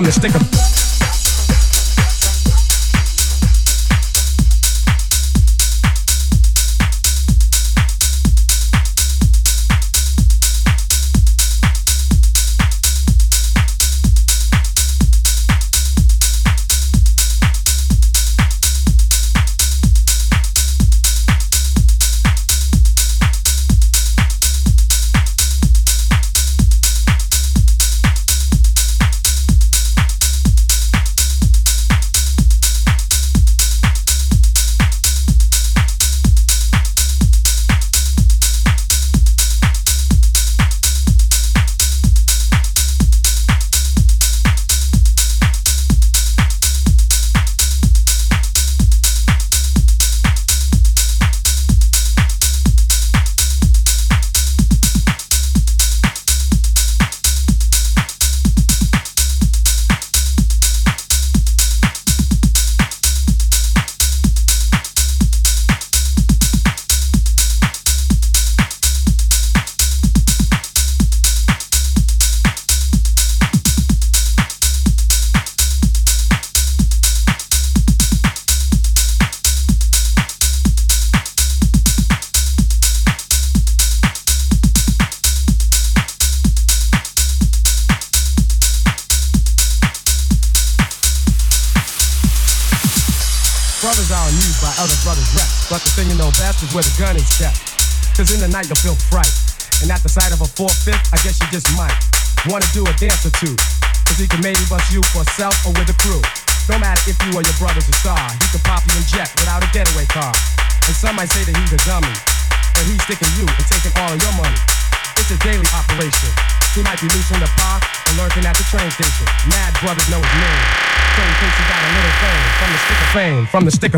From the stick is where the gun is kept. Cause in the night you'll feel fright. And at the sight of a four-fifth, I guess you just might wanna do a dance or two. Cause he can maybe bust you for self or with a crew. No matter if you or your brother's a star, he can pop you in jet without a getaway car. And some might say that he's a dummy, but he's sticking you and taking all of your money. It's a daily operation. He might be loose the park or lurking at the train station. Mad brothers know his name. So he thinks he got a little fame from the stick of fame, from the stick